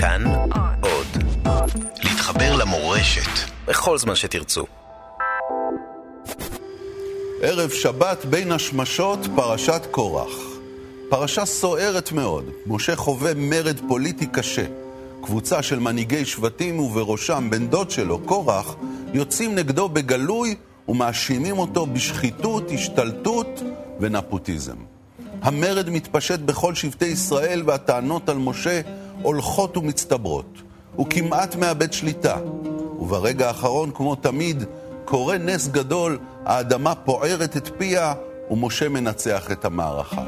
כאן עוד. להתחבר למורשת בכל זמן שתרצו. ערב שבת בין השמשות, פרשת קורח. פרשה סוערת מאוד. משה חווה מרד פוליטי קשה. קבוצה של מנהיגי שבטים ובראשם בן דוד שלו, קורח, יוצאים נגדו בגלוי ומאשימים אותו בשחיתות, השתלטות ונפוטיזם. המרד מתפשט בכל שבטי ישראל והטענות על משה הולכות ומצטברות. הוא כמעט מאבד שליטה. וברגע האחרון, כמו תמיד, קורה נס גדול, האדמה פוערת את פיה ומשה מנצח את המערכה.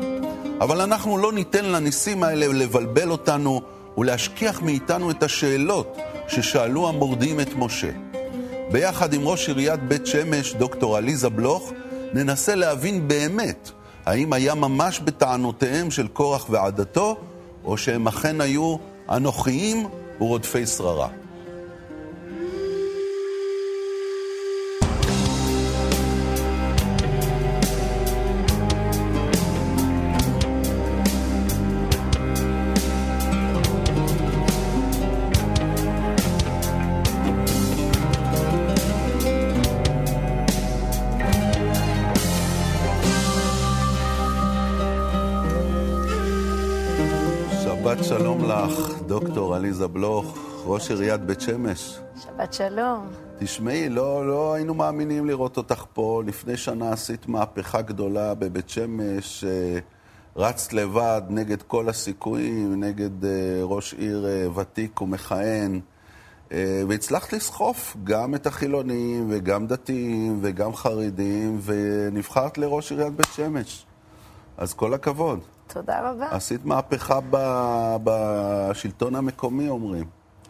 אבל אנחנו לא ניתן לניסים האלה לבלבל אותנו ולהשכיח מאיתנו את השאלות ששאלו המורדים את משה. ביחד עם ראש עיריית בית שמש, דוקטור עליזה בלוך, ננסה להבין באמת האם היה ממש בטענותיהם של קורח ועדתו, או שהם אכן היו אנוכיים ורודפי שררה. עליזה בלוך, ראש עיריית בית שמש. שבת שלום. תשמעי, לא, לא היינו מאמינים לראות אותך פה. לפני שנה עשית מהפכה גדולה בבית שמש, אה, רצת לבד נגד כל הסיכויים, נגד אה, ראש עיר אה, ותיק ומכהן, והצלחת לסחוף גם את החילונים וגם דתיים וגם חרדים, ונבחרת לראש עיריית בית שמש. אז כל הכבוד. תודה רבה. עשית מהפכה ב- בשלטון המקומי, אומרים.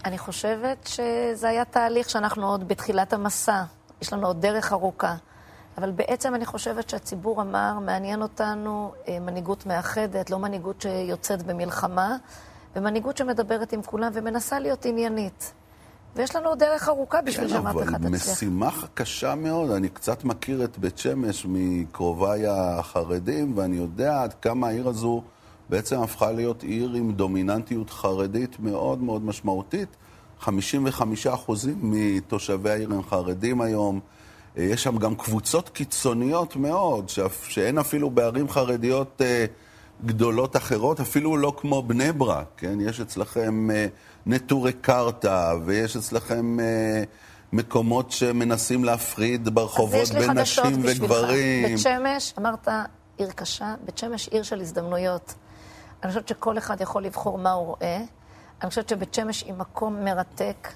אני חושבת שזה היה תהליך שאנחנו עוד בתחילת המסע. יש לנו עוד דרך ארוכה. אבל בעצם אני חושבת שהציבור אמר, מעניין אותנו אה, מנהיגות מאחדת, לא מנהיגות שיוצאת במלחמה, ומנהיגות שמדברת עם כולם ומנסה להיות עניינית. ויש לנו עוד דרך ארוכה בשביל כן, שהמהפכה אבל תצליח. משימה קשה מאוד. אני קצת מכיר את בית שמש מקרוביי החרדים, ואני יודע עד כמה העיר הזו בעצם הפכה להיות עיר עם דומיננטיות חרדית מאוד מאוד משמעותית. 55% מתושבי העיר הם חרדים היום. אה, יש שם גם קבוצות קיצוניות מאוד, שאין אפילו בערים חרדיות אה, גדולות אחרות, אפילו לא כמו בני ברק, כן? יש אצלכם אה, נטורי קרתא, ויש אצלכם אה, מקומות שמנסים להפריד אז ברחובות יש לי בין חדשות נשים בשבילך. וגברים. בית שמש, אמרת עיר קשה, בית שמש עיר של הזדמנויות. אני חושבת שכל אחד יכול לבחור מה הוא רואה. אני חושבת שבית שמש היא מקום מרתק,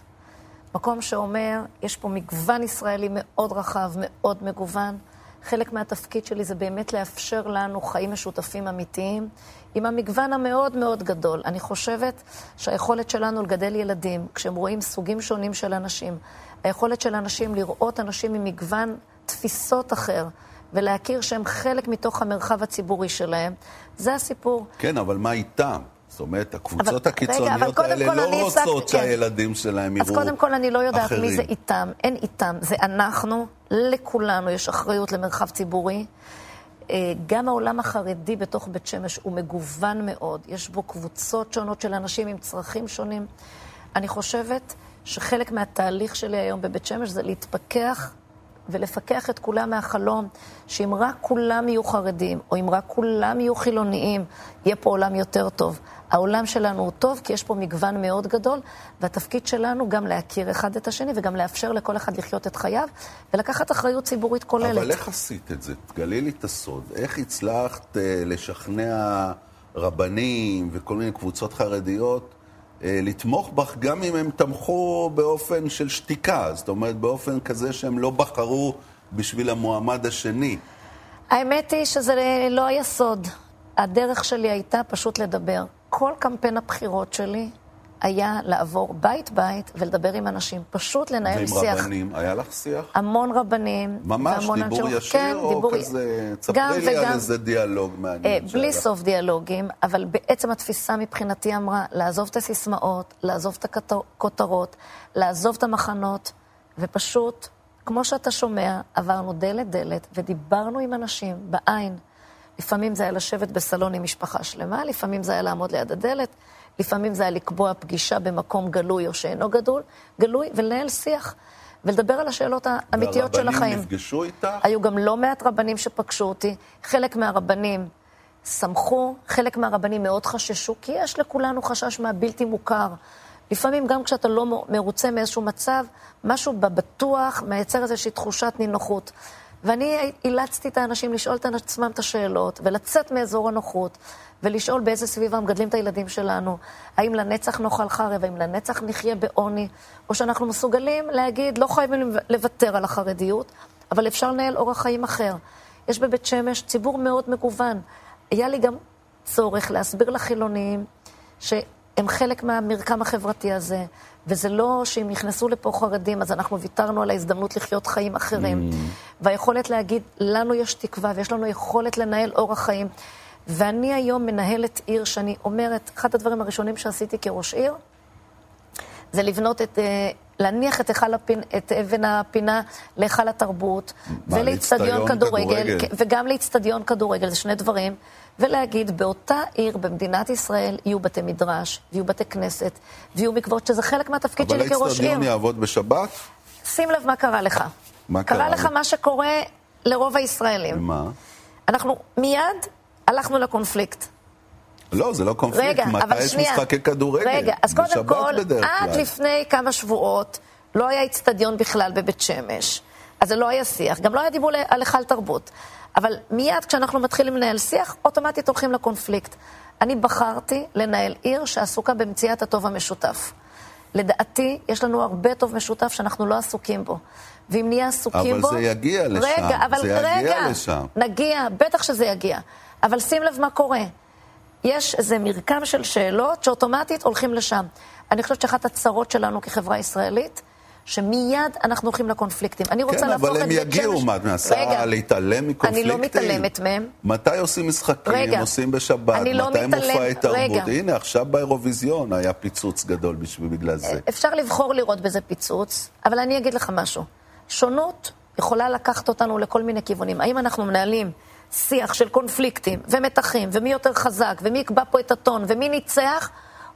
מקום שאומר, יש פה מגוון ישראלי מאוד רחב, מאוד מגוון. חלק מהתפקיד שלי זה באמת לאפשר לנו חיים משותפים אמיתיים, עם המגוון המאוד מאוד גדול. אני חושבת שהיכולת שלנו לגדל ילדים, כשהם רואים סוגים שונים של אנשים, היכולת של אנשים לראות אנשים ממגוון תפיסות אחר, ולהכיר שהם חלק מתוך המרחב הציבורי שלהם, זה הסיפור. כן, אבל מה איתם? זאת אומרת, הקבוצות אבל- רגע, הקיצוניות אבל קודם האלה לא רוצות כן. שהילדים שלהם אז יראו קודם כל, אני לא יודעת אחרים. מי זה איתם. אין איתם, זה אנחנו. לכולנו יש אחריות למרחב ציבורי. אה, גם העולם החרדי בתוך בית שמש הוא מגוון מאוד. יש בו קבוצות שונות של אנשים עם צרכים שונים. אני חושבת שחלק מהתהליך שלי היום בבית שמש זה להתפכח ולפקח את כולם מהחלום, שאם רק כולם יהיו חרדים, או אם רק כולם יהיו חילוניים, יהיה פה עולם יותר טוב. העולם שלנו הוא טוב, כי יש פה מגוון מאוד גדול, והתפקיד שלנו גם להכיר אחד את השני, וגם לאפשר לכל אחד לחיות את חייו, ולקחת אחריות ציבורית כוללת. אבל איך עשית את זה? תגלי לי את הסוד. איך הצלחת אה, לשכנע רבנים וכל מיני קבוצות חרדיות לתמוך בך, גם אם הם תמכו באופן של שתיקה, זאת אומרת, באופן כזה שהם לא בחרו בשביל המועמד השני. האמת היא שזה לא היה סוד. הדרך שלי הייתה פשוט לדבר. כל קמפיין הבחירות שלי היה לעבור בית-בית ולדבר עם אנשים. פשוט לנהל ועם שיח. רבנים, היה לך שיח? המון רבנים. ממש דיבור ישיר, כן, או דיבור... כזה, תספרי לי על וגם. איזה דיאלוג אה, מעניין. בלי שהיה. סוף דיאלוגים, אבל בעצם התפיסה מבחינתי אמרה לעזוב את הסיסמאות, לעזוב את הכותרות, לעזוב את המחנות, ופשוט, כמו שאתה שומע, עברנו דלת-דלת ודיברנו עם אנשים בעין. לפעמים זה היה לשבת בסלון עם משפחה שלמה, לפעמים זה היה לעמוד ליד הדלת, לפעמים זה היה לקבוע פגישה במקום גלוי או שאינו גדול, גלוי, ולנהל שיח. ולדבר על השאלות האמיתיות של החיים. והרבנים נפגשו איתך? היו גם לא מעט רבנים שפגשו אותי. חלק מהרבנים שמחו, חלק מהרבנים מאוד חששו, כי יש לכולנו חשש מהבלתי מוכר. לפעמים גם כשאתה לא מרוצה מאיזשהו מצב, משהו בבטוח מייצר איזושהי תחושת נינוחות. ואני אילצתי את האנשים לשאול את עצמם את השאלות, ולצאת מאזור הנוחות, ולשאול באיזה סביבה מגדלים את הילדים שלנו. האם לנצח נאכל חרב, האם לנצח נחיה בעוני, או שאנחנו מסוגלים להגיד, לא חייבים לוותר על החרדיות, אבל אפשר לנהל אורח חיים אחר. יש בבית שמש ציבור מאוד מגוון. היה לי גם צורך להסביר לחילונים שהם חלק מהמרקם החברתי הזה, וזה לא שאם נכנסו לפה חרדים, אז אנחנו ויתרנו על ההזדמנות לחיות חיים אחרים. Mm. והיכולת להגיד, לנו יש תקווה ויש לנו יכולת לנהל אורח חיים. ואני היום מנהלת עיר שאני אומרת, אחד הדברים הראשונים שעשיתי כראש עיר, זה לבנות את, אה, להניח את, הפין, את אבן הפינה להיכל התרבות, ולאיצטדיון כדורגל, כדורגל, וגם לאיצטדיון כדורגל, זה שני דברים. ולהגיד, באותה עיר במדינת ישראל יהיו בתי מדרש, ויהיו בתי כנסת, ויהיו מקוואות, שזה חלק מהתפקיד שלי כראש עיר. אבל האצטדיון יעבוד בשבת? שים לב מה קרה לך. מה קרה? קרה לך מה שקורה לרוב הישראלים. מה? אנחנו מיד הלכנו לקונפליקט. לא, זה לא קונפליקט. רגע, אבל שנייה. מתי יש משחקי כדורגל? רגע, אז קודם כל, עד לפני כמה שבועות לא היה אצטדיון בכלל בבית שמש. אז זה לא היה שיח. גם לא היה דיבור על היכל תרבות. אבל מיד כשאנחנו מתחילים לנהל שיח, אוטומטית הולכים לקונפליקט. אני בחרתי לנהל עיר שעסוקה במציאת הטוב המשותף. לדעתי, יש לנו הרבה טוב משותף שאנחנו לא עסוקים בו. ואם נהיה עסוקים אבל בו... אבל זה יגיע לשם. רגע, אבל זה רגע, יגיע לשם. נגיע, בטח שזה יגיע. אבל שים לב מה קורה. יש איזה מרקם של שאלות שאוטומטית הולכים לשם. אני חושבת שאחת הצרות שלנו כחברה ישראלית, שמיד אנחנו הולכים לקונפליקטים. אני רוצה כן, להפוך את שמש... כן, אבל הם יגיעו, מה, את מנסה להתעלם מקונפליקטים? אני לא מתעלמת מהם. מתי עושים משחקים? רגע, עושים בשבת? אני לא מתי מתעלם... מופעי תרבות? רגע. הנה, עכשיו באירוויזיון היה פיצוץ גדול בשביל בגלל זה. אפשר לבחור לראות בזה פיצוץ, אבל אני אגיד לך משהו. שונות יכולה לקחת אותנו לכל מיני כיוונים. האם אנחנו מנהלים שיח של קונפליקטים ומתחים, ומי יותר חזק, ומי יקבע פה את הטון, ומי ניצח,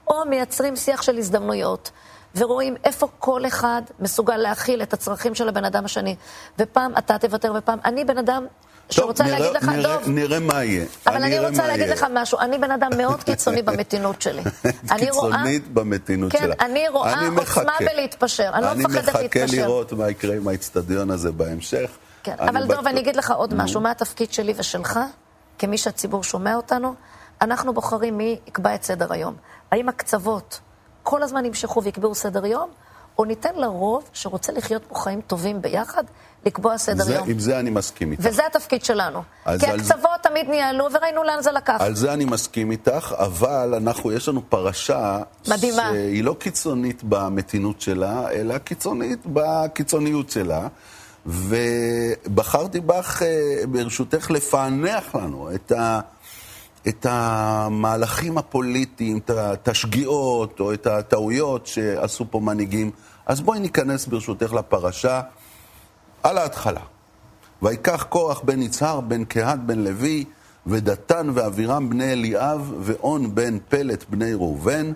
או מייצרים שיח של הזדמנויות. ורואים איפה כל אחד מסוגל להכיל את הצרכים של הבן אדם השני. ופעם אתה תוותר ופעם... אני בן אדם שרוצה נראה, להגיד לך, נראה, דוב... נראה מה יהיה. אבל אני, רוצה להגיד יהיה. לך משהו, אני בן אדם מאוד קיצוני במתינות שלי. קיצונית רואה, במתינות כן, שלה. כן, אני רואה אני עוצמה מחכה, בלהתפשר, אני לא מפחדת להתפשר. אני מחכה לראות מה יקרה עם האיצטדיון הזה בהמשך. כן, אבל דוב, אני אגיד לך עוד משהו, מה התפקיד שלי ושלך, כמי שהציבור שומע אותנו? אנחנו בוחרים מי יקבע את סדר היום. האם הקצוות כל הזמן ימשכו ויקבעו סדר יום, או ניתן לרוב שרוצה לחיות פה חיים טובים ביחד, לקבוע סדר זה, יום. עם זה אני מסכים איתך. וזה התפקיד שלנו. כי הקצוות זה... תמיד ניהלו, וראינו לאן זה לקח. על זה אני מסכים איתך, אבל אנחנו, יש לנו פרשה... מדהימה. שהיא לא קיצונית במתינות שלה, אלא קיצונית בקיצוניות שלה. ובחרתי בך, אה, ברשותך, לפענח לנו את ה... את המהלכים הפוליטיים, את השגיאות או את הטעויות שעשו פה מנהיגים. אז בואי ניכנס ברשותך לפרשה על ההתחלה. ויקח קורח בן יצהר, בן קהת, בן לוי, ודתן ואבירם בני אליאב, ואון בן פלט בני ראובן,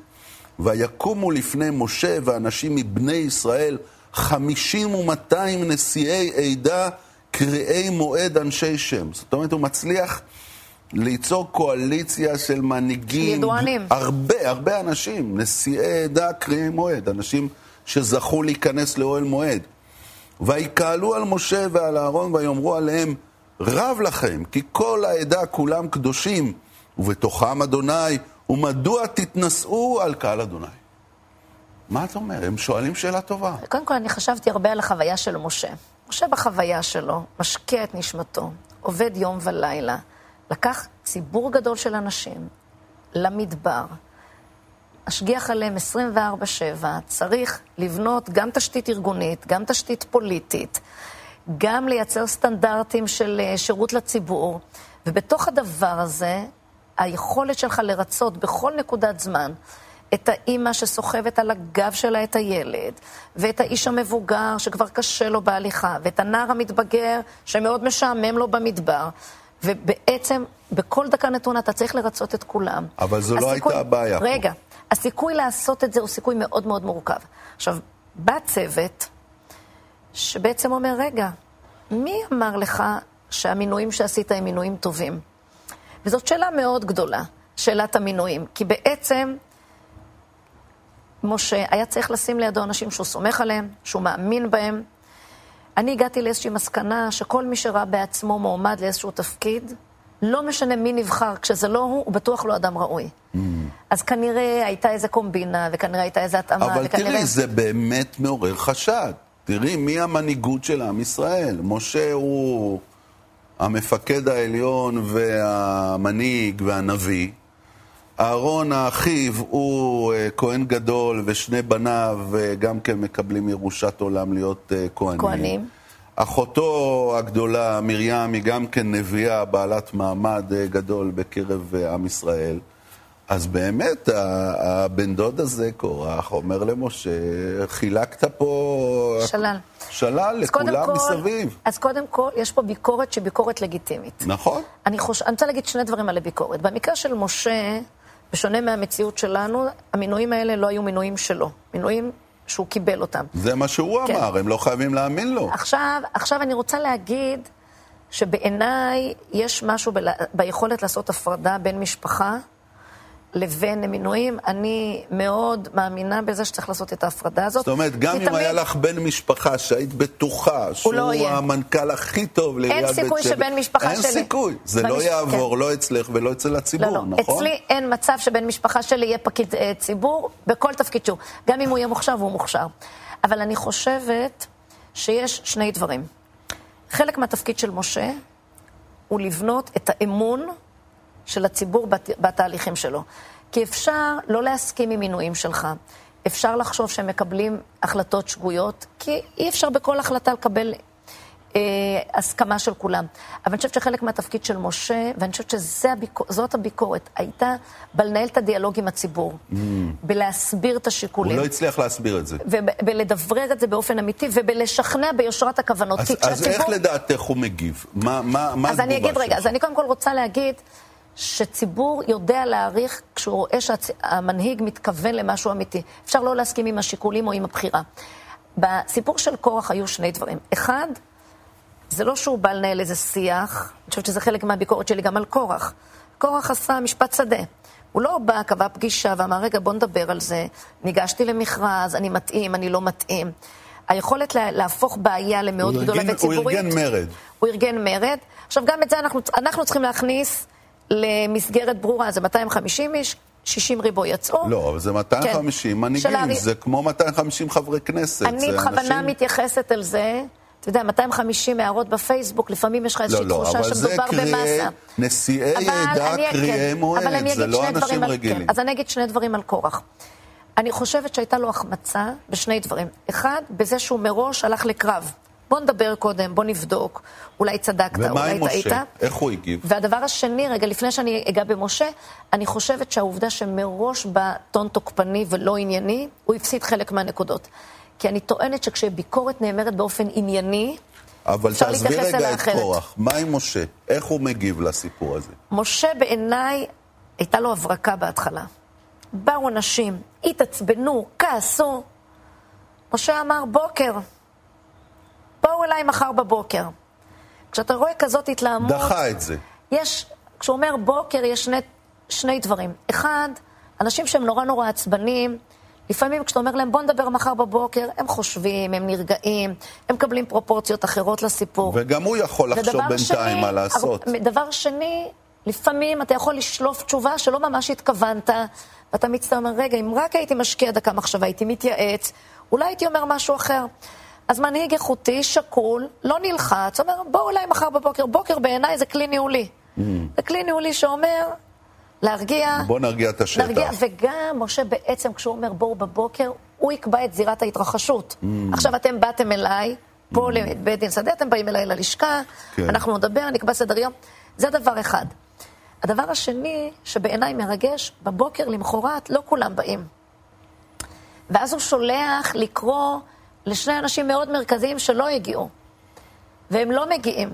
ויקומו לפני משה ואנשים מבני ישראל חמישים ומאתיים נשיאי עדה, קריאי מועד אנשי שם. זאת אומרת, הוא מצליח ליצור קואליציה של מנהיגים. ידוענים. הרבה, הרבה אנשים, נשיאי עדה, קריאי מועד, אנשים שזכו להיכנס לאוהל מועד. ויקהלו על משה ועל אהרון ויאמרו עליהם, רב לכם, כי כל העדה כולם קדושים, ובתוכם אדוני, ומדוע תתנשאו על קהל אדוני? מה אתה אומר? הם שואלים שאלה טובה. קודם כל, אני חשבתי הרבה על החוויה של משה. משה בחוויה שלו, משקה את נשמתו, עובד יום ולילה, לקח ציבור גדול של אנשים למדבר, השגיח עליהם 24-7, צריך לבנות גם תשתית ארגונית, גם תשתית פוליטית, גם לייצר סטנדרטים של אה, שירות לציבור, ובתוך הדבר הזה, היכולת שלך לרצות בכל נקודת זמן את האימא שסוחבת על הגב שלה את הילד, ואת האיש המבוגר שכבר קשה לו בהליכה, ואת הנער המתבגר שמאוד משעמם לו במדבר, ובעצם, בכל דקה נתונה אתה צריך לרצות את כולם. אבל זו לא הסיכוי... הייתה הבעיה. רגע, הסיכוי לעשות את זה הוא סיכוי מאוד מאוד מורכב. עכשיו, בא צוות שבעצם אומר, רגע, מי אמר לך שהמינויים שעשית הם מינויים טובים? וזאת שאלה מאוד גדולה, שאלת המינויים. כי בעצם משה היה צריך לשים לידו אנשים שהוא סומך עליהם, שהוא מאמין בהם. אני הגעתי לאיזושהי מסקנה שכל מי שראה בעצמו מועמד לאיזשהו תפקיד, לא משנה מי נבחר, כשזה לא הוא, הוא בטוח לא אדם ראוי. Mm. אז כנראה הייתה איזה קומבינה, וכנראה הייתה איזה התאמה, אבל וכנראה... תראי, זה באמת מעורר חשד. תראי, מי המנהיגות של עם ישראל? משה הוא המפקד העליון והמנהיג והנביא. אהרון האחיו הוא uh, כהן גדול ושני בניו uh, גם כן מקבלים ירושת עולם להיות uh, כהנים. כהנים. אחותו הגדולה, מרים, היא גם כן נביאה בעלת מעמד גדול בקרב עם ישראל. אז באמת, הבן דוד הזה, קורח, אומר למשה, חילקת פה... שלל. שלל לכולם כל, מסביב. אז קודם כל, יש פה ביקורת שהיא ביקורת לגיטימית. נכון. אני, חוש... אני רוצה להגיד שני דברים על הביקורת. במקרה של משה, בשונה מהמציאות שלנו, המינויים האלה לא היו מינויים שלו. מינויים שהוא קיבל אותם. זה מה שהוא כן. אמר, הם לא חייבים להאמין לו. עכשיו, עכשיו אני רוצה להגיד שבעיניי יש משהו ב... ביכולת לעשות הפרדה בין משפחה לבין מינויים, אני מאוד מאמינה בזה שצריך לעשות את ההפרדה הזאת. זאת אומרת, גם אם תמיד... היה לך בן משפחה שהיית בטוחה שהוא לא המנכ"ל הכי טוב לעיריית בית שמש... אין סיכוי שבן משפחה אין שלי... אין סיכוי, זה לא יעבור, כן. לא אצלך ולא אצל הציבור, לא, לא. נכון? אצלי אין מצב שבן משפחה שלי יהיה פקיד אה, ציבור בכל תפקיד שהוא. גם אם הוא יהיה מוכשר והוא מוכשר. אבל אני חושבת שיש שני דברים. חלק מהתפקיד של משה הוא לבנות את האמון של הציבור בת, בתהליכים שלו. כי אפשר לא להסכים עם מינויים שלך. אפשר לחשוב שהם מקבלים החלטות שגויות, כי אי אפשר בכל החלטה לקבל אה, הסכמה של כולם. אבל אני חושבת שחלק מהתפקיד של משה, ואני חושבת שזאת הביקורת, הייתה בלנהל את הדיאלוג עם הציבור, mm. בלהסביר את השיקולים. הוא לא הצליח להסביר את זה. ובלדברר את זה באופן אמיתי, ובלשכנע ביושרת הכוונות. אז, אז כשהציבור... איך לדעתך הוא מגיב? מה, מה, מה התגובה שלך? אז אני אגיד רגע, אז אני קודם כל רוצה להגיד... שציבור יודע להעריך כשהוא רואה שהמנהיג מתכוון למשהו אמיתי. אפשר לא להסכים עם השיקולים או עם הבחירה. בסיפור של קורח היו שני דברים. אחד, זה לא שהוא בא לנהל איזה שיח, אני חושבת שזה חלק מהביקורת שלי גם על קורח. קורח עשה משפט שדה. הוא לא בא, קבע פגישה ואמר, רגע, בוא נדבר על זה. ניגשתי למכרז, אני מתאים, אני לא מתאים. היכולת להפוך בעיה למאוד גדולה וציבורית... הוא ארגן מרד. הוא ארגן מרד. עכשיו, גם את זה אנחנו, אנחנו צריכים להכניס למסגרת ברורה, זה 250 איש, 60 ריבו יצאו. לא, אבל זה 250 כן. מנהיגים, הרי... זה כמו 250 חברי כנסת. אני בכוונה אנשים... מתייחסת אל זה. אתה יודע, 250 הערות בפייסבוק, לפעמים יש לך איזושהי לא, לא, תחושה שמדובר במאסה. אבל זה נשיאי עדה קריאי מועד, זה לא אנשים רגילים. כן, אז אני אגיד שני דברים על קורח. אני חושבת שהייתה לו החמצה בשני דברים. אחד, בזה שהוא מראש הלך לקרב. בוא נדבר קודם, בוא נבדוק, אולי צדקת, אולי טעית. ומה עם משה? איך הוא הגיב? והדבר השני, רגע, לפני שאני אגע במשה, אני חושבת שהעובדה שמראש בא טון תוקפני ולא ענייני, הוא הפסיד חלק מהנקודות. כי אני טוענת שכשביקורת נאמרת באופן ענייני, אבל תעזבי רגע את קורח, מה עם משה? איך הוא מגיב לסיפור הזה? משה בעיניי, הייתה לו הברקה בהתחלה. באו אנשים, התעצבנו, כעסו. משה אמר, בוקר, בואו אליי מחר בבוקר. כשאתה רואה כזאת התלהמות... דחה את זה. יש, כשהוא אומר בוקר, יש שני, שני דברים. אחד, אנשים שהם נורא נורא עצבנים, לפעמים כשאתה אומר להם בוא נדבר מחר בבוקר, הם חושבים, הם נרגעים, הם מקבלים פרופורציות אחרות לסיפור. וגם הוא יכול לחשוב בינתיים מה לעשות. דבר שני, לפעמים אתה יכול לשלוף תשובה שלא ממש התכוונת, ואתה מצטער, רגע, אם רק הייתי משקיע דקה מחשבה, הייתי מתייעץ, אולי הייתי אומר משהו אחר. אז מנהיג איכותי, שקול, לא נלחץ, אומר, בואו אליי מחר בבוקר. בוקר בעיניי זה כלי ניהולי. Mm. זה כלי ניהולי שאומר, להרגיע. בוא נרגיע את השטח. להרגיע, וגם משה בעצם, כשהוא אומר בואו בבוקר, הוא יקבע את זירת ההתרחשות. Mm. עכשיו אתם באתם אליי, פה mm. לבית דין שדה, אתם באים אליי ללשכה, כן. אנחנו נדבר, נקבע סדר יום. זה דבר אחד. הדבר השני, שבעיניי מרגש, בבוקר למחרת לא כולם באים. ואז הוא שולח לקרוא לשני אנשים מאוד מרכזיים שלא הגיעו, והם לא מגיעים.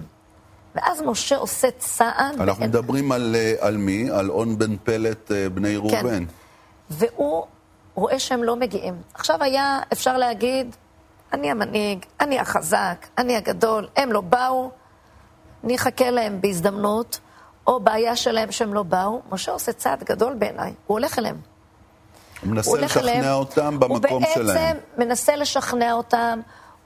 ואז משה עושה צעד... אנחנו ואין... מדברים על, אה, על מי? על און בן פלט אה, בני כן. ראובן. והוא רואה שהם לא מגיעים. עכשיו היה אפשר להגיד, אני המנהיג, אני החזק, אני הגדול, הם לא באו, אני אחכה להם בהזדמנות, או בעיה שלהם שהם לא באו. משה עושה צעד גדול בעיניי, הוא הולך אליהם. הוא מנסה הוא לשכנע אליהם, אותם במקום שלהם. הוא בעצם מנסה לשכנע אותם,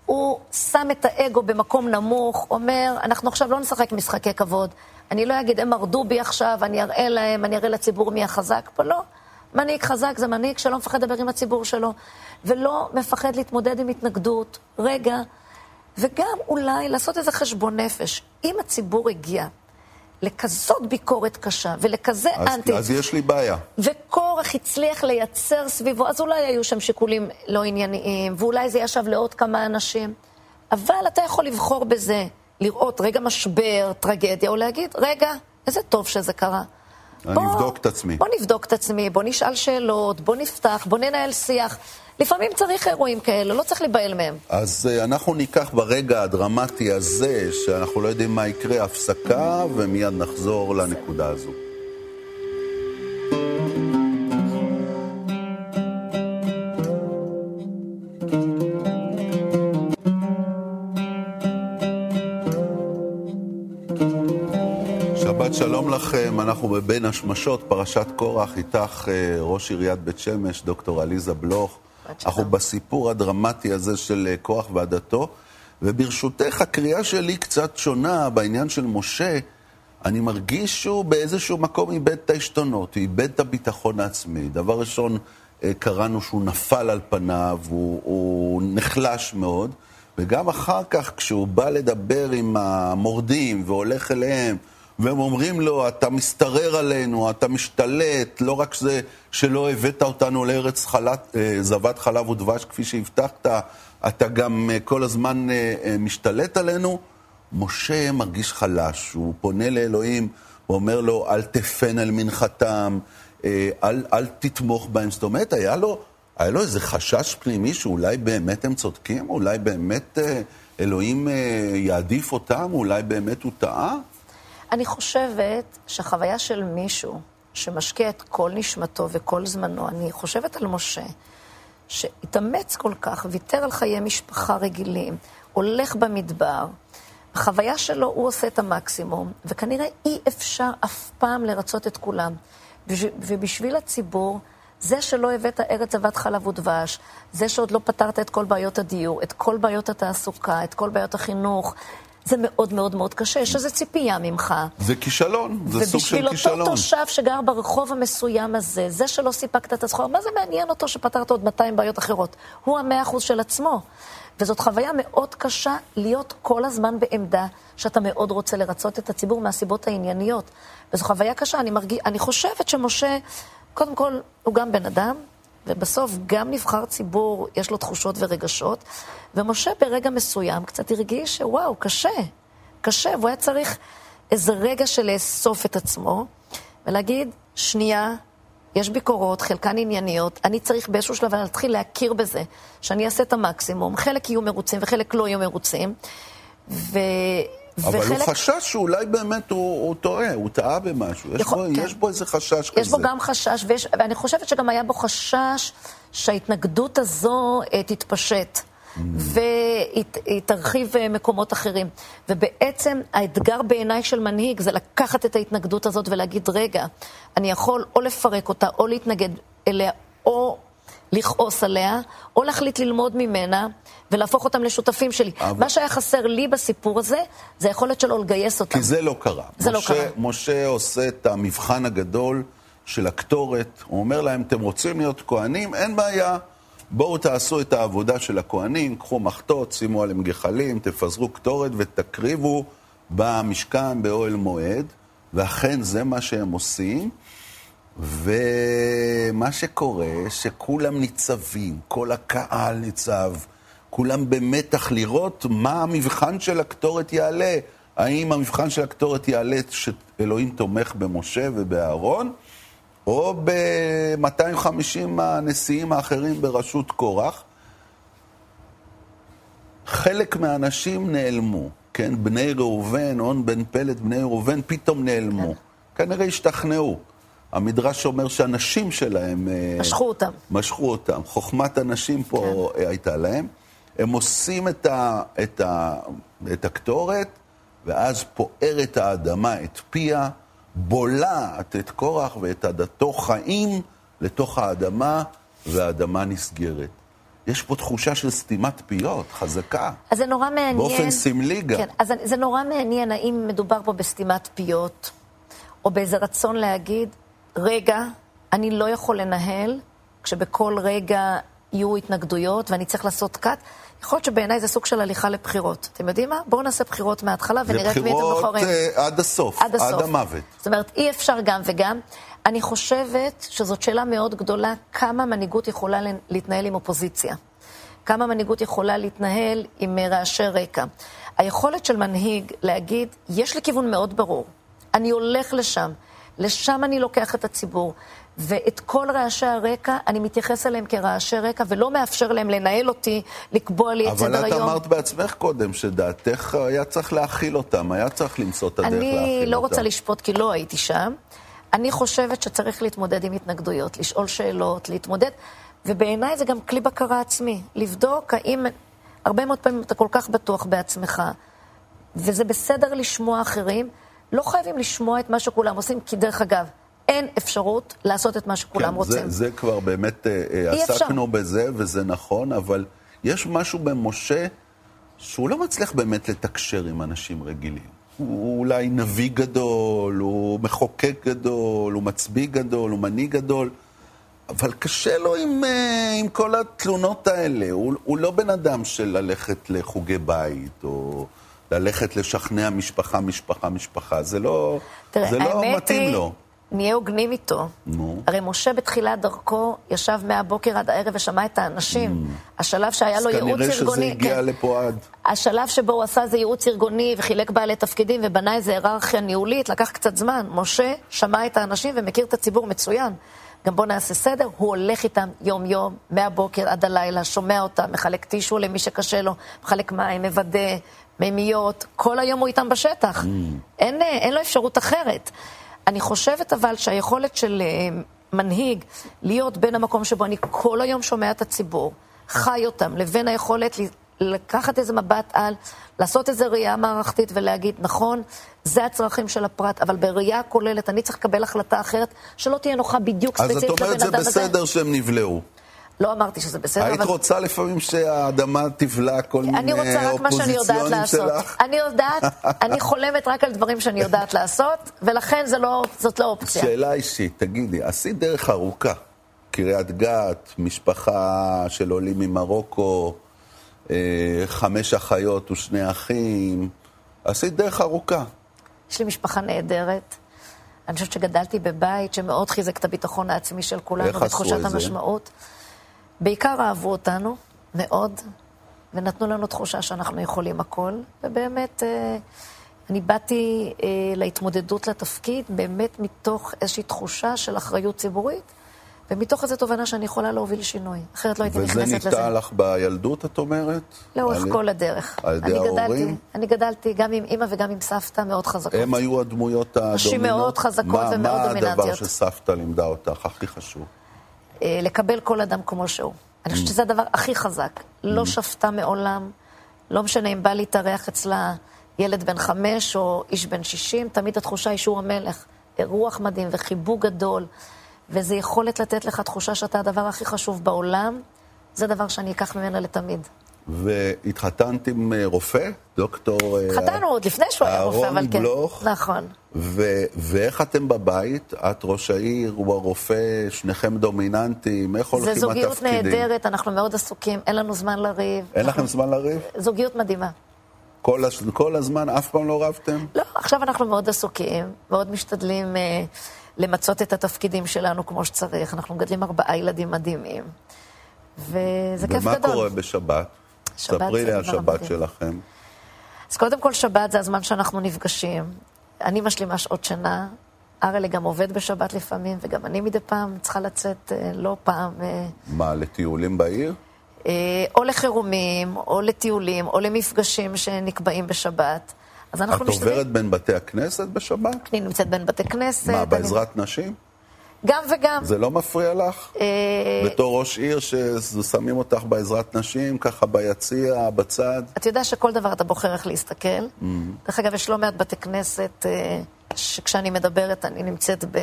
הוא שם את האגו במקום נמוך, אומר, אנחנו עכשיו לא נשחק משחקי כבוד. אני לא אגיד, הם מרדו בי עכשיו, אני אראה להם, אני אראה לציבור מי החזק פה, לא. מנהיג חזק זה מנהיג שלא מפחד לדבר עם הציבור שלו, ולא מפחד להתמודד עם התנגדות. רגע, וגם אולי לעשות איזה חשבון נפש. אם הציבור הגיע לכזאת ביקורת קשה ולכזה אז, אנטי... אז יש לי בעיה. וקורח הצליח לייצר סביבו, אז אולי היו שם שיקולים לא ענייניים, ואולי זה ישב לעוד כמה אנשים, אבל אתה יכול לבחור בזה, לראות רגע משבר, טרגדיה, או להגיד, רגע, איזה טוב שזה קרה. אני בוא, אבדוק את עצמי. בוא נבדוק את עצמי, בוא נשאל שאלות, בוא נפתח, בוא ננהל שיח. לפעמים צריך אירועים כאלה, לא צריך להיבהל מהם. אז uh, אנחנו ניקח ברגע הדרמטי הזה, שאנחנו לא יודעים מה יקרה, הפסקה, ומיד נחזור לנקודה הזו. שלום לכם, אנחנו בבין השמשות, פרשת קורח, איתך אה, ראש עיריית בית שמש, דוקטור עליזה בלוך. אנחנו בסיפור הדרמטי הזה של אה, כוח ועדתו, וברשותך, הקריאה שלי קצת שונה בעניין של משה. אני מרגיש שהוא באיזשהו מקום איבד את העשתונות, הוא איבד את הביטחון העצמי. דבר ראשון, אה, קראנו שהוא נפל על פניו, הוא, הוא נחלש מאוד, וגם אחר כך, כשהוא בא לדבר עם המורדים והולך אליהם, והם אומרים לו, אתה משתרר עלינו, אתה משתלט, לא רק זה שלא הבאת אותנו לארץ חלת, אה, זבת חלב ודבש כפי שהבטחת, אתה גם אה, כל הזמן אה, משתלט עלינו. משה מרגיש חלש, הוא פונה לאלוהים ואומר לו, אל תפן על מנחתם, אל, אל תתמוך בהם. זאת אומרת, היה לו, היה לו איזה חשש פנימי שאולי באמת הם צודקים, אולי באמת אלוהים יעדיף אותם, אולי באמת הוא טעה. אני חושבת שהחוויה של מישהו שמשקיע את כל נשמתו וכל זמנו, אני חושבת על משה, שהתאמץ כל כך, ויתר על חיי משפחה רגילים, הולך במדבר, החוויה שלו, הוא עושה את המקסימום, וכנראה אי אפשר אף פעם לרצות את כולם. ובשביל הציבור, זה שלא הבאת ארץ זבת חלב ודבש, זה שעוד לא פתרת את כל בעיות הדיור, את כל בעיות התעסוקה, את כל בעיות החינוך, זה מאוד מאוד מאוד קשה, יש איזו ציפייה ממך. זה כישלון, זה סוג של כישלון. ובשביל אותו תושב שגר ברחוב המסוים הזה, זה שלא סיפקת את הסחורה, מה זה מעניין אותו שפתרת עוד 200 בעיות אחרות? הוא המאה אחוז של עצמו. וזאת חוויה מאוד קשה להיות כל הזמן בעמדה שאתה מאוד רוצה לרצות את הציבור מהסיבות הענייניות. וזו חוויה קשה, אני, מרגיש, אני חושבת שמשה, קודם כל, הוא גם בן אדם, ובסוף גם נבחר ציבור, יש לו תחושות ורגשות, ומשה ברגע מסוים קצת הרגיש שוואו, קשה, קשה, והוא היה צריך איזה רגע של לאסוף את עצמו ולהגיד, שנייה, יש ביקורות, חלקן ענייניות, אני צריך באיזשהו שלב להתחיל להכיר בזה, שאני אעשה את המקסימום, חלק יהיו מרוצים וחלק לא יהיו מרוצים, ו... אבל וחלק... הוא חשש שאולי באמת הוא, הוא טועה, הוא טעה במשהו. יש, יכול, בו, כן. יש בו איזה חשש יש כזה. יש בו גם חשש, ויש, ואני חושבת שגם היה בו חשש שההתנגדות הזו uh, תתפשט. Mm. והיא תרחיב uh, מקומות אחרים. ובעצם האתגר בעיניי של מנהיג זה לקחת את ההתנגדות הזאת ולהגיד, רגע, אני יכול או לפרק אותה, או להתנגד אליה, או לכעוס עליה, או להחליט ללמוד ממנה ולהפוך אותם לשותפים שלי. אבל... מה שהיה חסר לי בסיפור הזה, זה היכולת שלו לגייס אותם. כי זה לא קרה. זה לא משה, לא קרה. משה עושה את המבחן הגדול של הקטורת, הוא אומר להם, אתם רוצים להיות כהנים? אין בעיה. בואו תעשו את העבודה של הכהנים, קחו מחטות, שימו עליהם גחלים, תפזרו קטורת ותקריבו במשכן באוהל מועד, ואכן זה מה שהם עושים. ומה שקורה, שכולם ניצבים, כל הקהל ניצב, כולם במתח לראות מה המבחן של הקטורת יעלה. האם המבחן של הקטורת יעלה שאלוהים תומך במשה ובאהרון, או ב-250 הנשיאים האחרים בראשות קורח. חלק מהאנשים נעלמו, כן? בני ראובן, און בן פלט, בני ראובן, פתאום נעלמו. כן. כנראה השתכנעו. המדרש אומר שהנשים שלהם... אה, משכו אותם. משכו אותם. חוכמת הנשים פה כן. הייתה להם. הם עושים את, ה, את, ה, את הקטורת, ואז פוערת האדמה את פיה, בולעת את קורח ואת עדתו חיים לתוך האדמה, והאדמה נסגרת. יש פה תחושה של סתימת פיות, חזקה. אז זה נורא מעניין. באופן סמלי גם. כן, אז זה נורא מעניין האם מדובר פה בסתימת פיות, או באיזה רצון להגיד, רגע, אני לא יכול לנהל כשבכל רגע יהיו התנגדויות ואני צריך לעשות קאט. יכול להיות שבעיניי זה סוג של הליכה לבחירות. אתם יודעים מה? בואו נעשה בחירות מההתחלה ונראה את מי אתם בוחרים. זה בחירות עד הסוף, עד הסוף, עד המוות. זאת אומרת, אי אפשר גם וגם. אני חושבת שזאת שאלה מאוד גדולה, כמה מנהיגות יכולה להתנהל עם אופוזיציה. כמה מנהיגות יכולה להתנהל עם רעשי רקע. היכולת של מנהיג להגיד, יש לי כיוון מאוד ברור, אני הולך לשם, לשם אני לוקח את הציבור, ואת כל רעשי הרקע, אני מתייחס אליהם כרעשי רקע, ולא מאפשר להם לנהל אותי, לקבוע לי את סדר היום. אבל את אמרת בעצמך קודם, שדעתך היה צריך להכיל אותם, היה צריך למצוא את הדרך להכיל אותם. אני לא רוצה לשפוט כי לא הייתי שם. אני חושבת שצריך להתמודד עם התנגדויות, לשאול שאלות, להתמודד, ובעיניי זה גם כלי בקרה עצמי. לבדוק האם, הרבה מאוד פעמים אתה כל כך בטוח בעצמך, וזה בסדר לשמוע אחרים, לא חייבים לשמוע את מה שכולם עושים, כי דרך אגב, אין אפשרות לעשות את מה שכולם כן, רוצים. זה, זה כבר באמת, אה, אה, עסקנו אפשר. בזה, וזה נכון, אבל יש משהו במשה שהוא לא מצליח באמת לתקשר עם אנשים רגילים. הוא אולי נביא גדול, הוא מחוקק גדול, הוא מצביא גדול, הוא מנהיג גדול, אבל קשה לו עם, אה, עם כל התלונות האלה. הוא, הוא לא בן אדם של ללכת לחוגי בית, או ללכת לשכנע משפחה, משפחה, משפחה. זה לא, תראה, זה לא מתאים היא... לו. נהיה הוגנים איתו. נו. הרי משה בתחילת דרכו ישב מהבוקר עד הערב ושמע את האנשים. Mm. השלב שהיה לו ייעוץ ארגוני... אז כנראה שזה הגיע כן. לפה עד. השלב שבו הוא עשה איזה ייעוץ ארגוני וחילק בעלי תפקידים ובנה איזה היררכיה ניהולית, לקח קצת זמן. משה שמע את האנשים ומכיר את הציבור מצוין. גם בואו נעשה סדר, הוא הולך איתם יום-יום, מהבוקר עד הלילה, שומע אותם, מחלק טישו למי שקשה לו, מחלק מים, מוודא, מימיות, כל היום הוא איתם בשטח. Mm. אין, אין לו אפשרות אחרת. אני חושבת אבל שהיכולת של אה, מנהיג להיות בין המקום שבו אני כל היום שומע את הציבור, חי אותם, לבין היכולת לקחת איזה מבט על, לעשות איזה ראייה מערכתית ולהגיד, נכון, זה הצרכים של הפרט, אבל בראייה כוללת אני צריך לקבל החלטה אחרת שלא תהיה נוחה בדיוק ספציפית לבן אדם הזה. אז את אומרת זה בסדר שהם נבלעו. לא אמרתי שזה בסדר, היית אבל... רוצה לפעמים שהאדמה תבלע כל מיני אופוזיציונים שלך? אני יודעת, אני חולמת רק על דברים שאני יודעת לעשות, ולכן לא, זאת לא אופציה. שאלה אישית, תגידי, עשית דרך ארוכה. קריית גת, משפחה של עולים ממרוקו, אה, חמש אחיות ושני אחים, עשית דרך ארוכה. יש לי משפחה נהדרת. אני חושבת שגדלתי בבית שמאוד חיזק את הביטחון העצמי של כולנו, ותחושת המשמעות. זה? בעיקר אהבו אותנו, מאוד, ונתנו לנו תחושה שאנחנו יכולים הכל, ובאמת, אה, אני באתי אה, להתמודדות לתפקיד באמת מתוך איזושהי תחושה של אחריות ציבורית, ומתוך איזו תובנה שאני יכולה להוביל שינוי, אחרת לא הייתי נכנסת לזה. וזה ניטע לך בילדות, את אומרת? לאורך כל הדרך. על ידי ההורים? אני גדלתי גם עם אימא וגם עם סבתא מאוד חזקות. הם היו הדמויות הדומינות? נשים מאוד חזקות ומאוד דומיננטיות. מה הדבר שסבתא לימדה אותך הכי חשוב? אה, לקבל כל אדם כמו שהוא. אני חושבת שזה הדבר הכי חזק. לא שפטה מעולם, לא משנה אם בא להתארח אצלה ילד בן חמש או איש בן שישים, תמיד התחושה היא שהוא המלך. רוח מדהים וחיבוק גדול, וזו יכולת לתת לך תחושה שאתה הדבר הכי חשוב בעולם, זה דבר שאני אקח ממנה לתמיד. והתחתנת עם אה, רופא, דוקטור... אה, התחתנו עוד לפני שהוא היה רופא, אבל כן. אהרון בלוך. נכון. ו- ואיך אתם בבית? את ראש העיר, הוא הרופא, שניכם דומיננטיים, איך הולכים התפקידים? זה זוגיות נהדרת, אנחנו מאוד עסוקים, אין לנו זמן לריב. אין. לכם זמן לריב? זוגיות מדהימה. כל, הש... כל הזמן? אף פעם לא רבתם? לא, עכשיו אנחנו מאוד עסוקים, מאוד משתדלים אה, למצות את התפקידים שלנו כמו שצריך. אנחנו מגדלים ארבעה ילדים מדהימים, וזה כיף גדול. ומה קורה בשבת? ספרי לי על שבת שלכם. אז קודם כל, שבת זה הזמן שאנחנו נפגשים. אני משלימה שעות שינה, אראלה גם עובד בשבת לפעמים, וגם אני מדי פעם צריכה לצאת אה, לא פעם. אה, מה, לטיולים בעיר? אה, או לחירומים, או לטיולים, או למפגשים שנקבעים בשבת. אז אנחנו משתדלים... את עוברת בין בתי הכנסת בשבת? אני נמצאת בין בתי כנסת. מה, בעזרת אני... נשים? גם וגם. זה לא מפריע לך? אה, בתור ראש עיר ששמים אותך בעזרת נשים, ככה ביציע, בצד? אתה יודע שכל דבר אתה בוחר איך להסתכל. Mm-hmm. דרך אגב, יש לא מעט בתי כנסת אה, שכשאני מדברת אני נמצאת ב...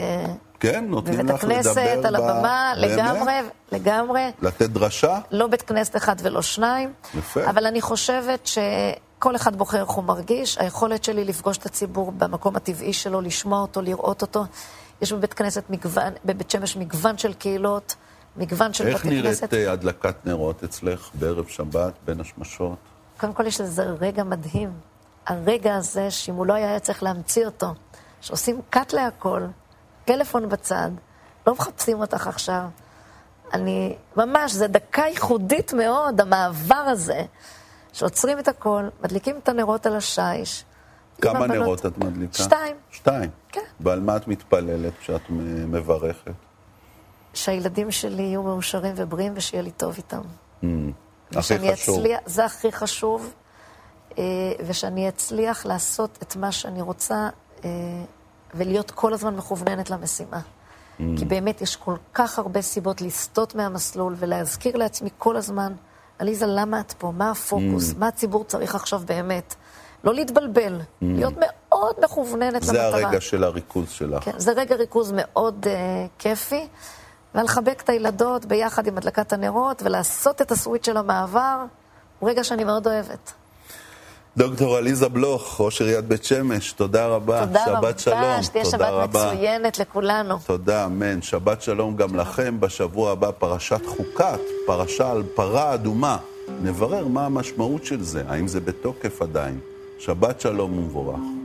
כן, נותנים בבית לך לדבר הכנסת, על ב- הבמה, באמת? לגמרי, לגמרי. לתת דרשה? לא בית כנסת אחד ולא שניים. יפה. אבל אני חושבת שכל אחד בוחר איך הוא מרגיש. היכולת שלי לפגוש את הציבור במקום הטבעי שלו, לשמוע אותו, לראות אותו. יש בבית כנסת מגוון, בבית שמש מגוון של קהילות, מגוון של איך בתי כנסת. נראית אה, הדלקת נרות אצלך בערב שבת, בין השמשות? קודם כל יש לזה רגע מדהים. הרגע הזה, שאם הוא לא היה צריך להמציא אותו, שעושים cut להכל, טלפון בצד, לא מחפשים אותך עכשיו. אני, ממש, זו דקה ייחודית מאוד, המעבר הזה, שעוצרים את הכל, מדליקים את הנרות על השיש. כמה. נרות את מדליקה? שתיים. שתיים? כן. ועל מה את מתפללת כשאת מברכת? שהילדים שלי יהיו מאושרים ובריאים ושיהיה לי טוב איתם. הכי ושאני חשוב. אצליח, זה הכי חשוב, אה, ושאני אצליח לעשות את מה שאני רוצה אה, ולהיות כל הזמן מכווננת למשימה. כי באמת יש כל כך הרבה סיבות לסטות מהמסלול ולהזכיר לעצמי כל הזמן, עליזה, למה את פה? מה הפוקוס? מה הציבור צריך עכשיו באמת? לא להתבלבל, להיות מאוד מכווננת זה למטרה. הרגע של הריכוז שלך. כן, זה רגע ריכוז מאוד uh, כיפי, ולחבק את הילדות ביחד עם הדלקת הנרות, ולעשות את הסוויץ' של המעבר, הוא רגע שאני מאוד אוהבת. דוקטור עליזה בלוך, ראש עיריית בית שמש, תודה רבה. תודה שבת רבה, שלום. שתהיה שבת רבה. מצוינת לכולנו. תודה, אמן. שבת שלום גם לכם. בשבוע הבא פרשת חוקת, פרשה על פרה אדומה. נברר מה המשמעות של זה, האם זה בתוקף עדיין. שבת שלום ומבורך.